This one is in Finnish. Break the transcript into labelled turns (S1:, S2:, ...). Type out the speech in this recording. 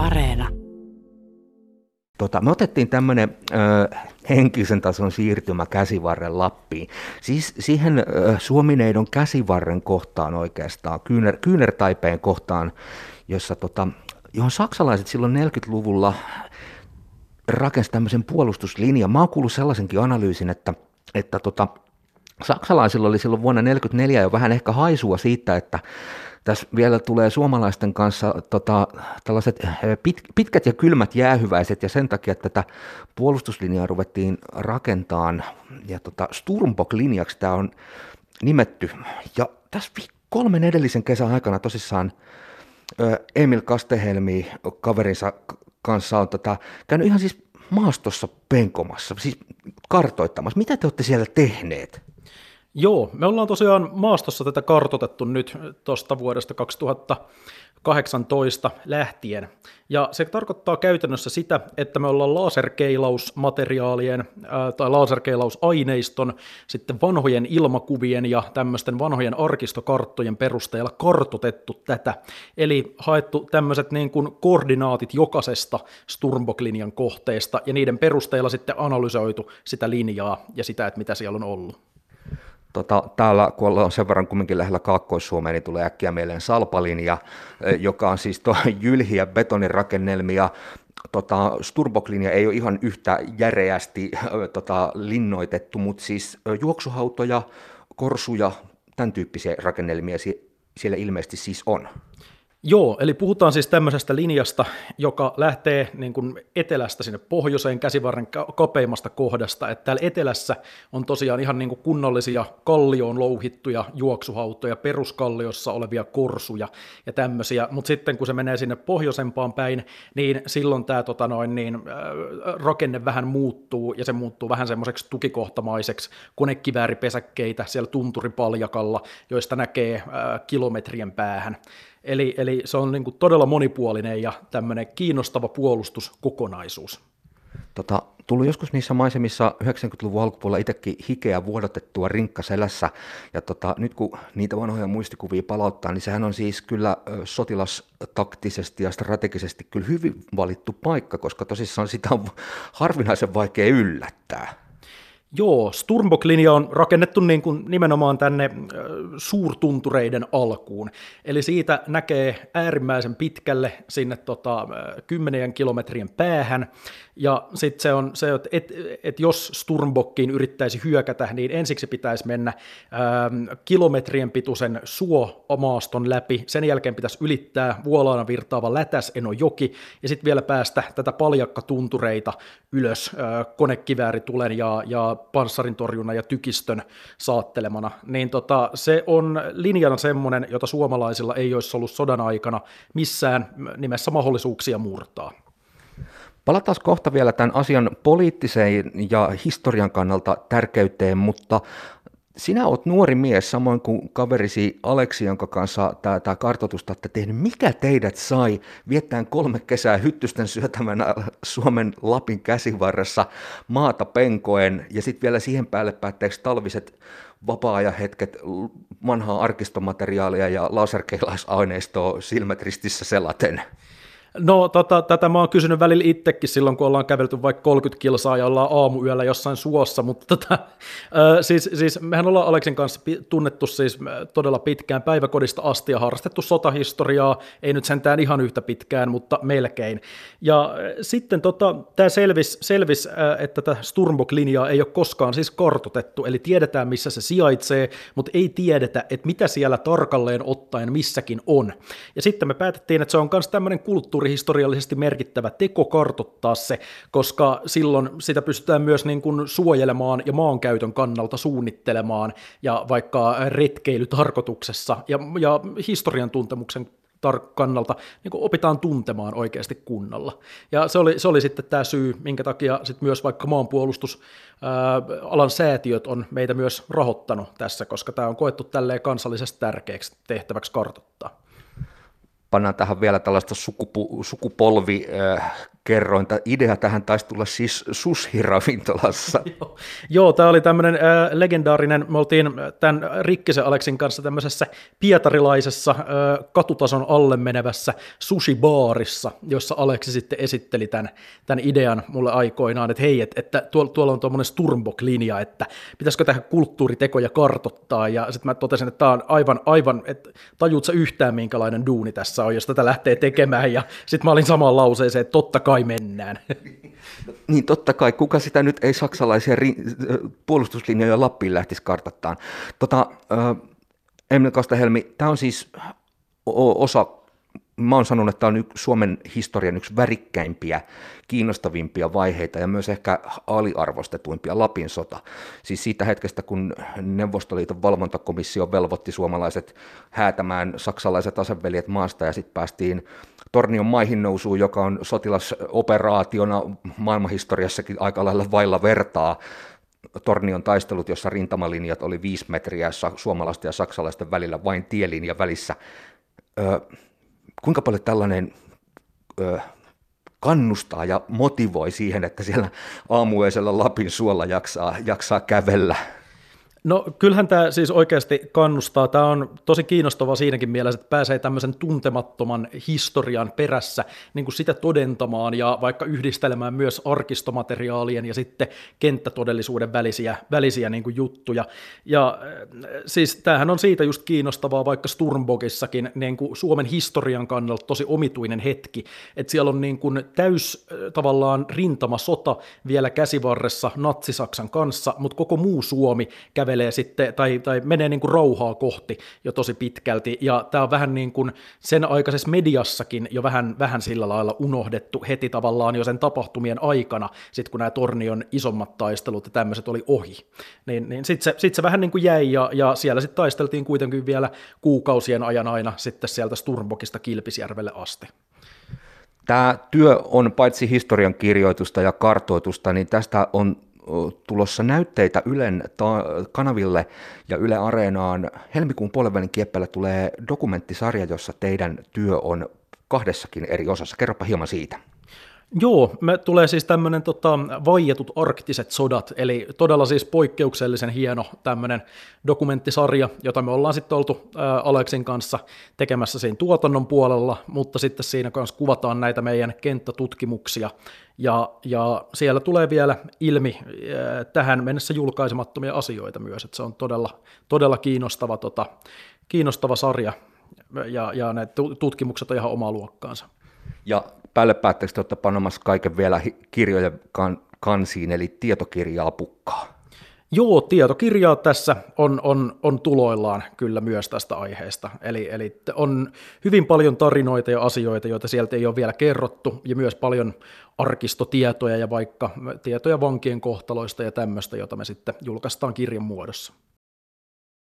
S1: Areena.
S2: Tota, me otettiin tämmöinen henkisen tason siirtymä käsivarren Lappiin. Siis siihen ö, Suomineidon käsivarren kohtaan oikeastaan, kyynär, kyynärtaipeen kohtaan, jossa tota, johon saksalaiset silloin 40-luvulla rakensi tämmöisen puolustuslinjan. Mä oon kuullut sellaisenkin analyysin, että, että tota, saksalaisilla oli silloin vuonna 1944 jo vähän ehkä haisua siitä, että tässä vielä tulee suomalaisten kanssa tota, tällaiset eh, pit, pitkät ja kylmät jäähyväiset ja sen takia tätä puolustuslinjaa ruvettiin rakentamaan ja tota, Sturmbok-linjaksi tämä on nimetty. Ja tässä kolmen edellisen kesän aikana tosissaan Emil Kastehelmi kaverinsa kanssa on tota, käynyt ihan siis maastossa penkomassa, siis kartoittamassa. Mitä te olette siellä tehneet?
S3: Joo, me ollaan tosiaan maastossa tätä kartotettu nyt tuosta vuodesta 2018 lähtien. Ja se tarkoittaa käytännössä sitä, että me ollaan laserkeilausmateriaalien ää, tai laserkeilausaineiston, sitten vanhojen ilmakuvien ja tämmöisten vanhojen arkistokarttojen perusteella kartotettu tätä. Eli haettu tämmöiset niin kuin koordinaatit jokaisesta Sturmbok-linjan kohteesta ja niiden perusteella sitten analysoitu sitä linjaa ja sitä, että mitä siellä on ollut.
S2: Tota, täällä, kun ollaan sen verran kumminkin lähellä Kaakkois-Suomea, niin tulee äkkiä mieleen Salpalinja, eh, joka on siis tuo jylhiä betonirakennelmia. Tota, Sturboklinja ei ole ihan yhtä järeästi eh, tota, linnoitettu, mutta siis eh, juoksuhautoja, korsuja, tämän tyyppisiä rakennelmia siellä ilmeisesti siis on.
S3: Joo, eli puhutaan siis tämmöisestä linjasta, joka lähtee niin kuin etelästä sinne pohjoiseen käsivarren kapeimmasta kohdasta. Että täällä etelässä on tosiaan ihan niin kuin kunnollisia kallioon louhittuja juoksuhautoja, peruskalliossa olevia korsuja ja tämmöisiä. Mutta sitten kun se menee sinne pohjoisempaan päin, niin silloin tämä tota noin, niin, äh, rakenne vähän muuttuu ja se muuttuu vähän semmoiseksi tukikohtamaiseksi konekivääripesäkkeitä siellä tunturipaljakalla, joista näkee äh, kilometrien päähän. Eli, eli se on niin kuin todella monipuolinen ja tämmöinen kiinnostava puolustuskokonaisuus.
S2: Tota, tullut joskus niissä maisemissa 90-luvun alkupuolella itsekin hikeä vuodotettua rinkkaselässä, ja tota, nyt kun niitä vanhoja muistikuvia palauttaa, niin sehän on siis kyllä sotilastaktisesti ja strategisesti kyllä hyvin valittu paikka, koska tosissaan sitä on harvinaisen vaikea yllättää.
S3: Joo, Sturmbok-linja on rakennettu niin kuin nimenomaan tänne suurtuntureiden alkuun. Eli siitä näkee äärimmäisen pitkälle sinne tota, kymmenien kilometrien päähän. Ja sitten se on se, että et, et jos Sturmbokkiin yrittäisi hyökätä, niin ensiksi pitäisi mennä ähm, kilometrien pituisen suomaaston läpi. Sen jälkeen pitäisi ylittää vuolaana virtaava Lätäs-Enojoki ja sitten vielä päästä tätä paljakkatuntureita ylös äh, konekivääritulen ja, ja panssarintorjunnan ja tykistön saattelemana, niin tota, se on linjana semmoinen, jota suomalaisilla ei olisi ollut sodan aikana missään nimessä mahdollisuuksia murtaa.
S2: Palataan kohta vielä tämän asian poliittiseen ja historian kannalta tärkeyteen, mutta sinä olet nuori mies, samoin kuin kaverisi Aleksi, jonka kanssa tämä kartoitusta olette tehnyt. Mikä teidät sai viettään kolme kesää hyttysten syötämänä Suomen Lapin käsivarressa maata penkoen ja sitten vielä siihen päälle päätteeksi talviset vapaa-ajan vanhaa arkistomateriaalia ja laserkeilaisaineistoa silmät ristissä selaten?
S3: No tota, tätä mä oon kysynyt välillä itsekin silloin, kun ollaan kävelty vaikka 30 kilsaa ja ollaan aamuyöllä jossain suossa, mutta tota, äh, siis, siis mehän ollaan Aleksin kanssa tunnettu siis todella pitkään päiväkodista asti ja harrastettu sotahistoriaa, ei nyt sentään ihan yhtä pitkään, mutta melkein. Ja sitten tota, tämä selvisi, selvis, että tätä Sturmbok-linjaa ei ole koskaan siis kartotettu, eli tiedetään missä se sijaitsee, mutta ei tiedetä, että mitä siellä tarkalleen ottaen missäkin on. Ja sitten me päätettiin, että se on myös tämmöinen kulttuuri, kulttuurihistoriallisesti merkittävä teko kartottaa se, koska silloin sitä pystytään myös niin kuin suojelemaan ja maankäytön kannalta suunnittelemaan ja vaikka retkeilytarkoituksessa ja, ja historian tuntemuksen kannalta niin kuin opitaan tuntemaan oikeasti kunnolla. Ja se oli, se oli sitten tämä syy, minkä takia sit myös vaikka maanpuolustus alan säätiöt on meitä myös rahoittanut tässä, koska tämä on koettu tälleen kansallisesti tärkeäksi tehtäväksi kartoittaa
S2: pannaan tähän vielä tällaista sukupu, sukupolvi äh, kerroin, että idea tähän taisi tulla siis sushi-ravintolassa.
S3: Joo, Joo tämä oli tämmöinen äh, legendaarinen, me oltiin tämän Rikkisen Aleksin kanssa tämmöisessä pietarilaisessa äh, katutason alle menevässä sushi-baarissa, jossa Aleksi sitten esitteli tämän, tämän idean mulle aikoinaan, että hei, että, että tuolla, tuolla on tuommoinen Sturmbok-linja, että pitäisikö tähän kulttuuritekoja kartottaa, ja sitten mä totesin, että tämä on aivan, aivan että tajuut yhtään minkälainen duuni tässä on, jos tätä lähtee tekemään, ja sitten mä olin samaan lauseeseen, että totta kai mennään.
S2: Niin totta kai, kuka sitä nyt ei saksalaisia ri- puolustuslinjoja Lappiin lähtisi kartattaan. Tota, äh, Emil Kastahelmi, tämä on siis osa mä oon sanonut, että tämä on Suomen historian yksi värikkäimpiä, kiinnostavimpia vaiheita ja myös ehkä aliarvostetuimpia Lapin sota. Siis siitä hetkestä, kun Neuvostoliiton valvontakomissio velvoitti suomalaiset häätämään saksalaiset aseveljet maasta ja sitten päästiin Tornion maihin nousuun, joka on sotilasoperaationa maailmanhistoriassakin aika lailla vailla vertaa, Tornion taistelut, jossa rintamalinjat oli viisi metriä suomalaisten ja saksalaisten välillä, vain tielinja välissä. Ö, kuinka paljon tällainen ö, kannustaa ja motivoi siihen, että siellä aamuisella Lapin suolla jaksaa, jaksaa kävellä?
S3: No kyllähän tämä siis oikeasti kannustaa. Tämä on tosi kiinnostava siinäkin mielessä, että pääsee tämmöisen tuntemattoman historian perässä niin kuin sitä todentamaan ja vaikka yhdistelemään myös arkistomateriaalien ja sitten kenttätodellisuuden välisiä, välisiä niin kuin juttuja. Ja äh, siis tämähän on siitä just kiinnostavaa vaikka Sturmbokissakin niin kuin Suomen historian kannalta tosi omituinen hetki, että siellä on niin kuin täys äh, tavallaan rintamasota vielä käsivarressa Natsi-Saksan kanssa, mutta koko muu Suomi kävi kävelee sitten, tai, tai menee niin kuin rauhaa kohti jo tosi pitkälti, ja tämä on vähän niin kuin sen aikaisessa mediassakin jo vähän, vähän sillä lailla unohdettu heti tavallaan jo sen tapahtumien aikana, sitten kun nämä Tornion isommat taistelut ja tämmöiset oli ohi, niin, niin sitten se, sit se vähän niin kuin jäi, ja, ja siellä sitten taisteltiin kuitenkin vielä kuukausien ajan aina sitten sieltä Sturmbokista Kilpisjärvelle asti.
S2: Tämä työ on paitsi historian kirjoitusta ja kartoitusta, niin tästä on tulossa näytteitä Ylen ta- kanaville ja Yle Areenaan. Helmikuun puolenvälin kieppeillä tulee dokumenttisarja, jossa teidän työ on kahdessakin eri osassa. Kerropa hieman siitä.
S3: Joo, me tulee siis tämmöinen tota, vaietut arktiset sodat, eli todella siis poikkeuksellisen hieno tämmöinen dokumenttisarja, jota me ollaan sitten oltu ää, Aleksin kanssa tekemässä siinä tuotannon puolella, mutta sitten siinä kanssa kuvataan näitä meidän kenttätutkimuksia, ja, ja siellä tulee vielä ilmi ää, tähän mennessä julkaisemattomia asioita myös, että se on todella, todella kiinnostava, tota, kiinnostava sarja, ja, ja ne tutkimukset on ihan omaa luokkaansa.
S2: Ja päälle päätteeksi olette panomassa kaiken vielä kirjojen kan, kansiin, eli tietokirjaa pukkaa.
S3: Joo, tietokirjaa tässä on, on, on tuloillaan kyllä myös tästä aiheesta. Eli, eli on hyvin paljon tarinoita ja asioita, joita sieltä ei ole vielä kerrottu, ja myös paljon arkistotietoja ja vaikka tietoja vankien kohtaloista ja tämmöistä, jota me sitten julkaistaan kirjan muodossa.